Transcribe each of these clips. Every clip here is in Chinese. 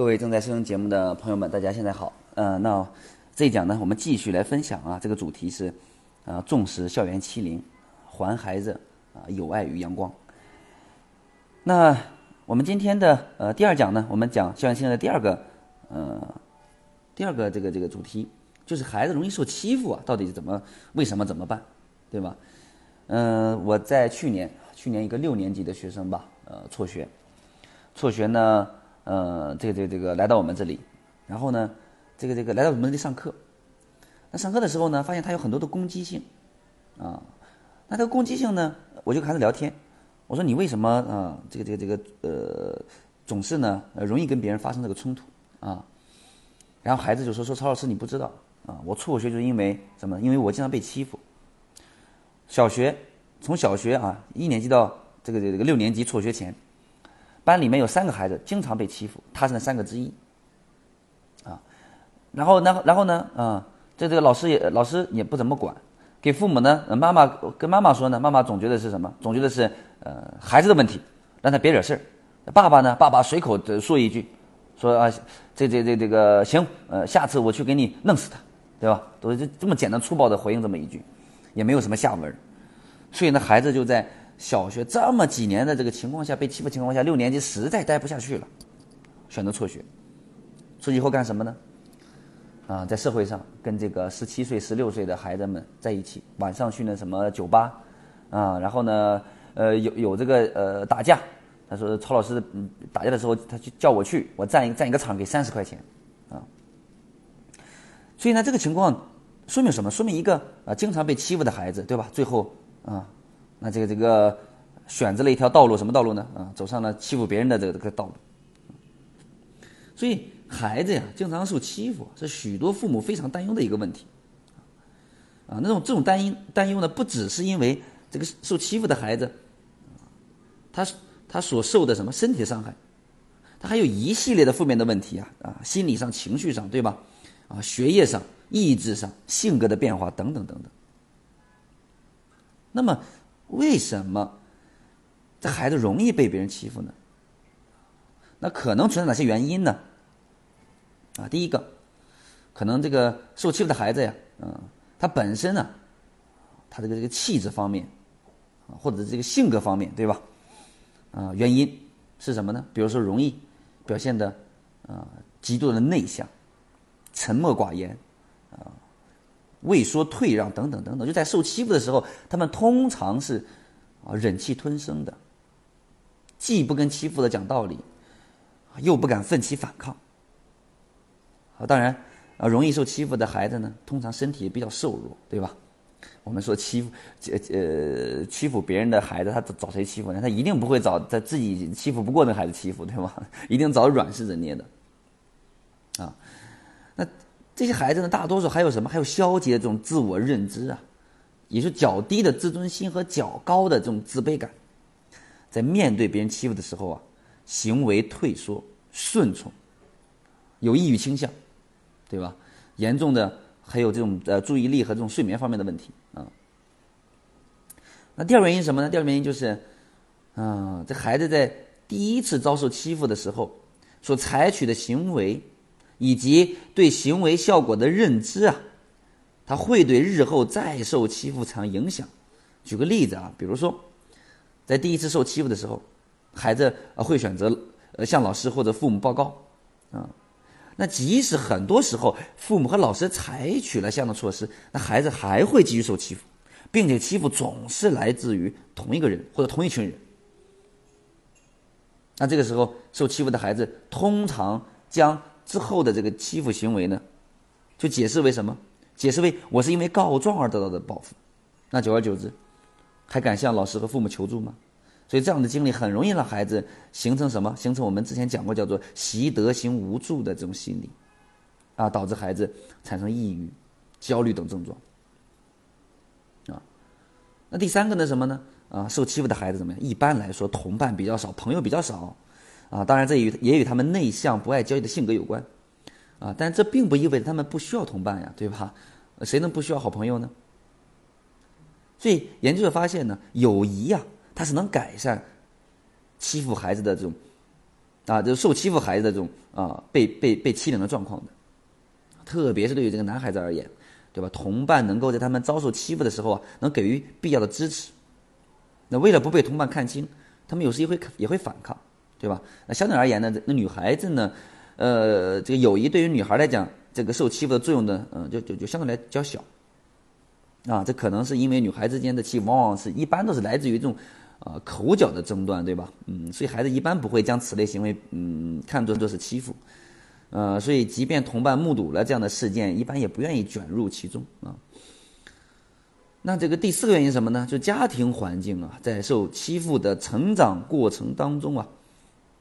各位正在收听节目的朋友们，大家现在好。呃，那这一讲呢，我们继续来分享啊，这个主题是啊，重视校园欺凌，还孩子啊有爱与阳光。那我们今天的呃第二讲呢，我们讲校园欺凌的第二个呃第二个这个这个主题，就是孩子容易受欺负啊，到底是怎么为什么怎么办，对吧？嗯，我在去年去年一个六年级的学生吧，呃，辍学，辍学呢。呃，这个这个这个来到我们这里，然后呢，这个这个来到我们这里上课。那上课的时候呢，发现他有很多的攻击性，啊，那这个攻击性呢，我就开始聊天。我说你为什么啊，这个这个这个呃，总是呢容易跟别人发生这个冲突啊？然后孩子就说说曹老师你不知道啊，我辍学就是因为什么？因为我经常被欺负。小学从小学啊一年级到这个这个六年级辍学前。班里面有三个孩子经常被欺负，他是那三个之一，啊，然后，然后，然后呢，啊，这这个老师也老师也不怎么管，给父母呢，妈妈跟妈妈说呢，妈妈总觉得是什么？总觉得是呃孩子的问题，让他别惹事儿。爸爸呢，爸爸随口说一句，说啊，这这这这个行，呃，下次我去给你弄死他，对吧？都是这么简单粗暴的回应这么一句，也没有什么下文，所以呢，孩子就在。小学这么几年的这个情况下被欺负情况下，六年级实在待不下去了，选择辍学。出去以后干什么呢？啊，在社会上跟这个十七岁、十六岁的孩子们在一起，晚上去那什么酒吧，啊，然后呢，呃，有有这个呃打架。他说曹老师打架的时候，他就叫我去，我站一站一个场给三十块钱，啊。所以呢，这个情况说明什么？说明一个啊，经常被欺负的孩子，对吧？最后啊。那这个这个选择了一条道路，什么道路呢？啊，走上了欺负别人的这个这个道路。所以孩子呀，经常受欺负，是许多父母非常担忧的一个问题。啊，那种这种担忧担忧呢，不只是因为这个受欺负的孩子，他他所受的什么身体伤害，他还有一系列的负面的问题啊啊，心理上、情绪上，对吧？啊，学业上、意志上、性格的变化等等等等。那么。为什么这孩子容易被别人欺负呢？那可能存在哪些原因呢？啊，第一个，可能这个受欺负的孩子呀，嗯，他本身呢，他这个这个气质方面，啊，或者这个性格方面，对吧？啊，原因是什么呢？比如说容易表现的啊极度的内向、沉默寡言，啊。畏缩、退让等等等等，就在受欺负的时候，他们通常是啊忍气吞声的，既不跟欺负的讲道理，又不敢奋起反抗。啊，当然啊，容易受欺负的孩子呢，通常身体也比较瘦弱，对吧？我们说欺负呃呃欺负别人的孩子，他找谁欺负呢？他一定不会找他自己欺负不过那孩子欺负，对吧？一定找软柿子捏的。啊，那。这些孩子呢，大多数还有什么？还有消极的这种自我认知啊，也是较低的自尊心和较高的这种自卑感，在面对别人欺负的时候啊，行为退缩、顺从，有抑郁倾向，对吧？严重的还有这种呃注意力和这种睡眠方面的问题啊。那第二原因是什么呢？第二原因就是，啊，这孩子在第一次遭受欺负的时候所采取的行为。以及对行为效果的认知啊，他会对日后再受欺负产生影响。举个例子啊，比如说，在第一次受欺负的时候，孩子会选择呃向老师或者父母报告啊。那即使很多时候父母和老师采取了相应的措施，那孩子还会继续受欺负，并且欺负总是来自于同一个人或者同一群人。那这个时候受欺负的孩子通常将之后的这个欺负行为呢，就解释为什么？解释为我是因为告状而得到的报复。那久而久之，还敢向老师和父母求助吗？所以这样的经历很容易让孩子形成什么？形成我们之前讲过叫做习得型无助的这种心理，啊，导致孩子产生抑郁、焦虑等症状。啊，那第三个呢什么呢？啊，受欺负的孩子怎么样？一般来说，同伴比较少，朋友比较少。啊，当然这与也与他们内向不爱交际的性格有关，啊，但这并不意味着他们不需要同伴呀，对吧？谁能不需要好朋友呢？所以研究者发现呢，友谊呀，它是能改善欺负孩子的这种啊，就是受欺负孩子的这种啊被被被欺凌的状况的，特别是对于这个男孩子而言，对吧？同伴能够在他们遭受欺负的时候啊，能给予必要的支持。那为了不被同伴看清，他们有时也会也会反抗，对吧？那相对而言呢，那女孩子呢，呃，这个友谊对于女孩来讲，这个受欺负的作用呢，嗯，就就就相对来较小。啊，这可能是因为女孩之间的气往往是一般都是来自于这种，啊口角的争端，对吧？嗯，所以孩子一般不会将此类行为，嗯，看作作是欺负，呃，所以即便同伴目睹了这样的事件，一般也不愿意卷入其中啊。那这个第四个原因是什么呢？就家庭环境啊，在受欺负的成长过程当中啊，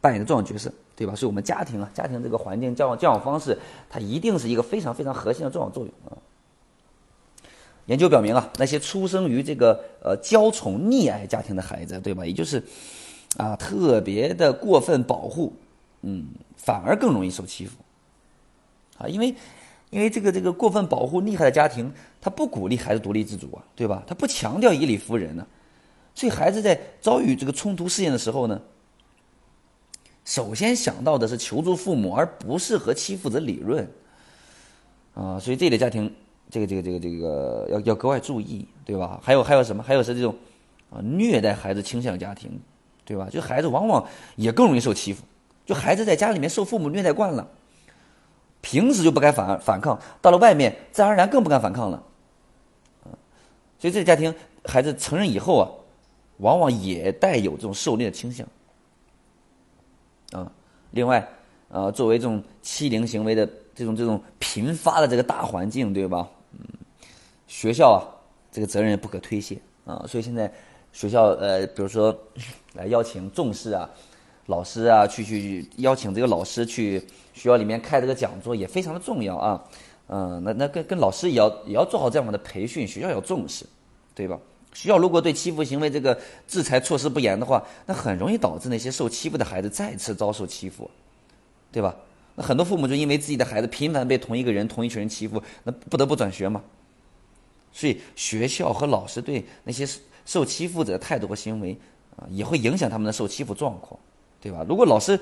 扮演的重要角色，对吧？所以我们家庭啊，家庭这个环境教养教养方式，它一定是一个非常非常核心的重要作用啊。研究表明啊，那些出生于这个呃娇宠溺爱家庭的孩子，对吧？也就是啊特别的过分保护，嗯，反而更容易受欺负啊，因为。因为这个这个过分保护厉害的家庭，他不鼓励孩子独立自主啊，对吧？他不强调以理服人呢，所以孩子在遭遇这个冲突事件的时候呢，首先想到的是求助父母，而不是和欺负者理论啊。所以这类家庭，这个这个这个这个要要格外注意，对吧？还有还有什么？还有是这种啊虐待孩子倾向家庭，对吧？就孩子往往也更容易受欺负，就孩子在家里面受父母虐待惯了。平时就不敢反反抗，到了外面自然而然更不敢反抗了，所以这个家庭孩子成人以后啊，往往也带有这种受虐的倾向，啊，另外，呃，作为这种欺凌行为的这种这种频发的这个大环境，对吧？嗯，学校啊，这个责任不可推卸啊，所以现在学校呃，比如说来邀请重视啊。老师啊，去去邀请这个老师去学校里面开这个讲座也非常的重要啊，嗯，那那跟跟老师也要也要做好这样的培训，学校要重视，对吧？学校如果对欺负行为这个制裁措施不严的话，那很容易导致那些受欺负的孩子再次遭受欺负，对吧？那很多父母就因为自己的孩子频繁被同一个人、同一群人欺负，那不得不转学嘛。所以学校和老师对那些受欺负者的态度和行为啊，也会影响他们的受欺负状况。对吧？如果老师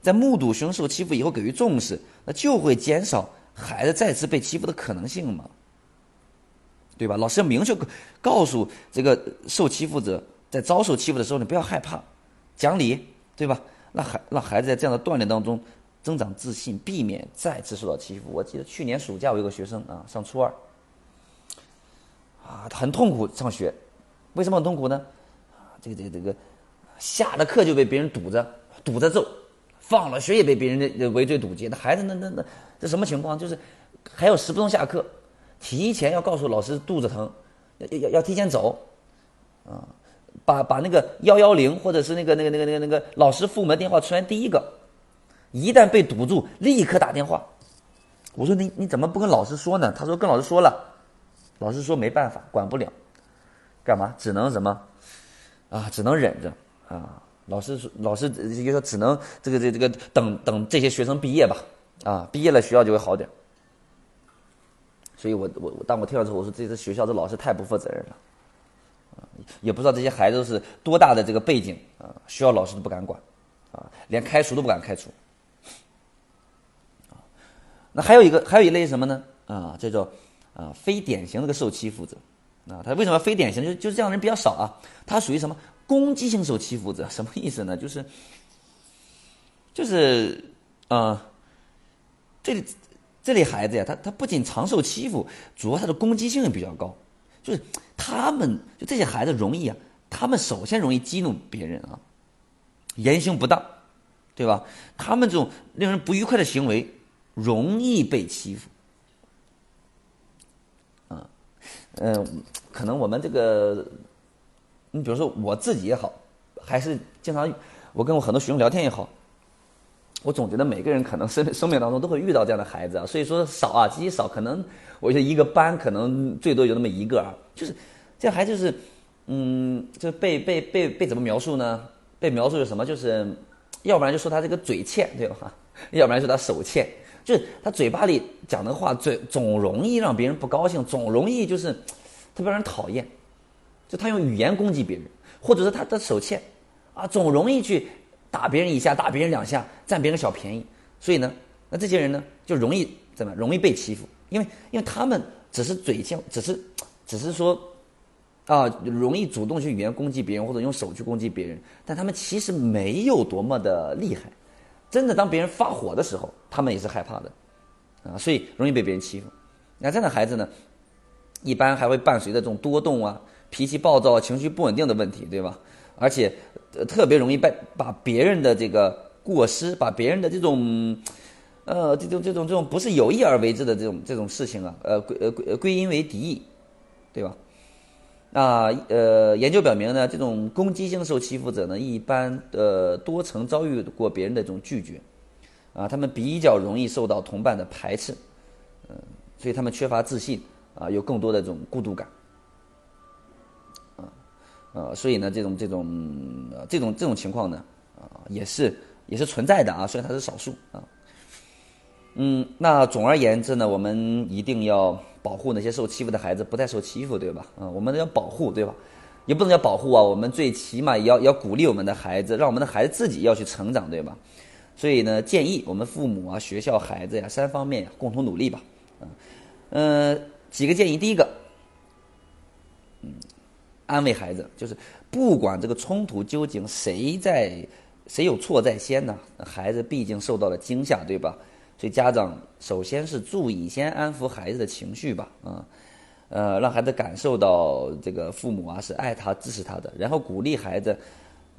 在目睹学生受欺负以后给予重视，那就会减少孩子再次被欺负的可能性嘛？对吧？老师要明确告诉这个受欺负者，在遭受欺负的时候，你不要害怕，讲理，对吧？让孩让孩子在这样的锻炼当中增长自信，避免再次受到欺负。我记得去年暑假我有个学生啊，上初二，啊，很痛苦上学，为什么很痛苦呢？这个这个这个。下了课就被别人堵着，堵着揍；放了学也被别人围追堵截。那孩子，那那那这什么情况？就是还有十分钟下课，提前要告诉老师肚子疼，要要要提前走，啊，把把那个幺幺零或者是那个那个那个那个那个老师父母的电话出现第一个，一旦被堵住，立刻打电话。我说你你怎么不跟老师说呢？他说跟老师说了，老师说没办法，管不了，干嘛？只能什么？啊，只能忍着。啊，老师说，老师就说只能这个这这个等等这些学生毕业吧，啊，毕业了学校就会好点。所以我我当我听到之后，我说这次学校这老师太不负责任了，也不知道这些孩子是多大的这个背景啊，学校老师都不敢管，啊，连开除都不敢开除。那还有一个还有一类什么呢？啊，叫做啊非典型的个受欺负者，啊，他为什么非典型？就就是这样的人比较少啊，他属于什么？攻击性受欺负者什么意思呢？就是，就是，啊，这这类孩子呀，他他不仅常受欺负，主要他的攻击性也比较高。就是他们就这些孩子容易啊，他们首先容易激怒别人啊，言行不当，对吧？他们这种令人不愉快的行为容易被欺负。啊，嗯，可能我们这个。你比如说我自己也好，还是经常我跟我很多学生聊天也好，我总觉得每个人可能生生命当中都会遇到这样的孩子啊，所以说少啊极少，可能我觉得一个班可能最多有那么一个啊，就是这孩子就是，嗯，就被被被被怎么描述呢？被描述是什么？就是要不然就说他这个嘴欠，对吧？要不然说他手欠，就是他嘴巴里讲的话，嘴总容易让别人不高兴，总容易就是特别让人讨厌。就他用语言攻击别人，或者是他的手欠，啊，总容易去打别人一下，打别人两下，占别人小便宜。所以呢，那这些人呢，就容易怎么容易被欺负？因为因为他们只是嘴贱，只是只是说啊，容易主动去语言攻击别人，或者用手去攻击别人，但他们其实没有多么的厉害。真的，当别人发火的时候，他们也是害怕的啊，所以容易被别人欺负。那这样的孩子呢，一般还会伴随着这种多动啊、脾气暴躁、情绪不稳定的问题，对吧？而且特别容易被把别人的这个过失，把别人的这种呃这种这种这种不是有意而为之的这种这种事情啊，呃归呃归归因为敌意，对吧？那呃，研究表明呢，这种攻击性受欺负者呢，一般呃多曾遭遇过别人的这种拒绝，啊，他们比较容易受到同伴的排斥，嗯，所以他们缺乏自信，啊，有更多的这种孤独感，呃，所以呢，这种这种这种这种情况呢，啊，也是也是存在的啊，虽然它是少数啊，嗯，那总而言之呢，我们一定要。保护那些受欺负的孩子不再受欺负，对吧？啊，我们要保护，对吧？也不能叫保护啊，我们最起码也要要鼓励我们的孩子，让我们的孩子自己要去成长，对吧？所以呢，建议我们父母啊、学校、孩子呀三方面呀共同努力吧。嗯，呃，几个建议，第一个，安慰孩子，就是不管这个冲突究竟谁在谁有错在先呢，孩子毕竟受到了惊吓，对吧？所以家长首先是注意先安抚孩子的情绪吧，啊，呃，让孩子感受到这个父母啊是爱他、支持他的，然后鼓励孩子，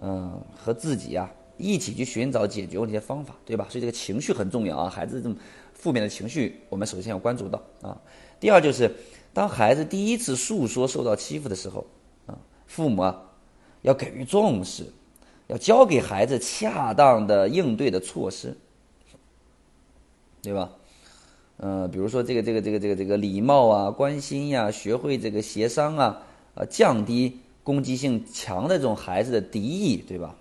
嗯，和自己啊一起去寻找解决问题的方法，对吧？所以这个情绪很重要啊，孩子这种负面的情绪，我们首先要关注到啊。第二就是，当孩子第一次诉说受到欺负的时候，父母啊要给予重视，要教给孩子恰当的应对的措施。对吧？嗯，比如说这个这个这个这个这个礼貌啊、关心呀，学会这个协商啊，啊，降低攻击性强的这种孩子的敌意，对吧？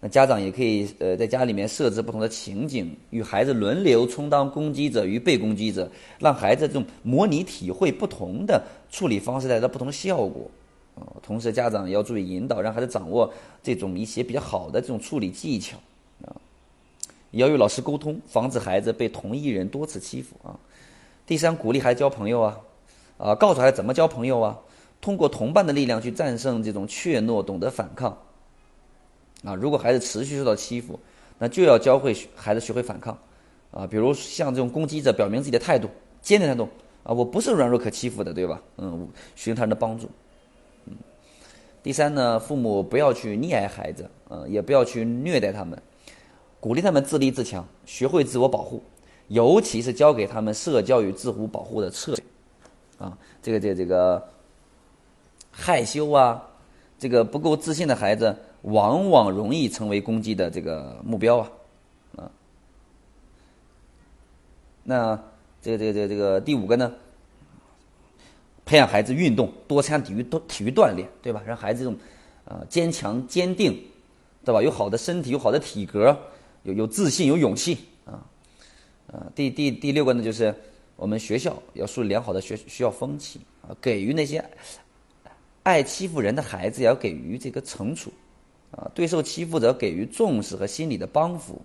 那家长也可以呃在家里面设置不同的情景，与孩子轮流充当攻击者与被攻击者，让孩子这种模拟体会不同的处理方式带来的不同的效果。同时家长要注意引导，让孩子掌握这种一些比较好的这种处理技巧啊。要与老师沟通，防止孩子被同一人多次欺负啊。第三，鼓励孩子交朋友啊，啊，告诉孩子怎么交朋友啊，通过同伴的力量去战胜这种怯懦，懂得反抗。啊，如果孩子持续受到欺负，那就要教会孩子学会反抗。啊，比如像这种攻击者表明自己的态度，坚定态度啊，我不是软弱可欺负的，对吧？嗯，寻求他人的帮助。第三呢，父母不要去溺爱孩子，嗯，也不要去虐待他们。鼓励他们自立自强，学会自我保护，尤其是教给他们社交与自我保护的策略。啊，这个这个这个害羞啊，这个不够自信的孩子，往往容易成为攻击的这个目标啊。啊，那这个这个这个这个第五个呢，培养孩子运动，多参加体育多体育锻炼，对吧？让孩子这种呃坚强坚定，对吧？有好的身体，有好的体格。有有自信，有勇气啊，啊，第第第六个呢，就是我们学校要树立良好的学学校风气啊，给予那些爱欺负人的孩子要给予这个惩处啊，对受欺负者给予重视和心理的帮扶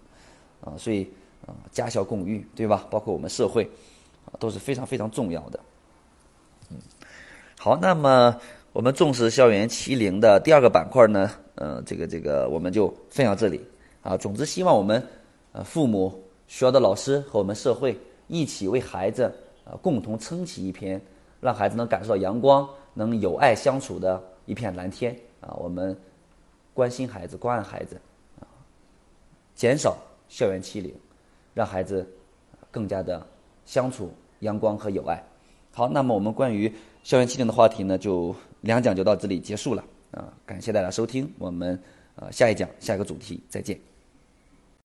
啊，所以啊，家校共育，对吧？包括我们社会啊，都是非常非常重要的。好，那么我们重视校园欺凌的第二个板块呢，嗯，这个这个我们就分享这里。啊，总之希望我们，呃，父母、学校的老师和我们社会一起为孩子，呃，共同撑起一片让孩子能感受到阳光、能有爱相处的一片蓝天。啊，我们关心孩子、关爱孩子，啊，减少校园欺凌，让孩子更加的相处阳光和有爱。好，那么我们关于校园欺凌的话题呢，就两讲就到这里结束了。啊，感谢大家收听，我们呃下一讲下一个主题再见。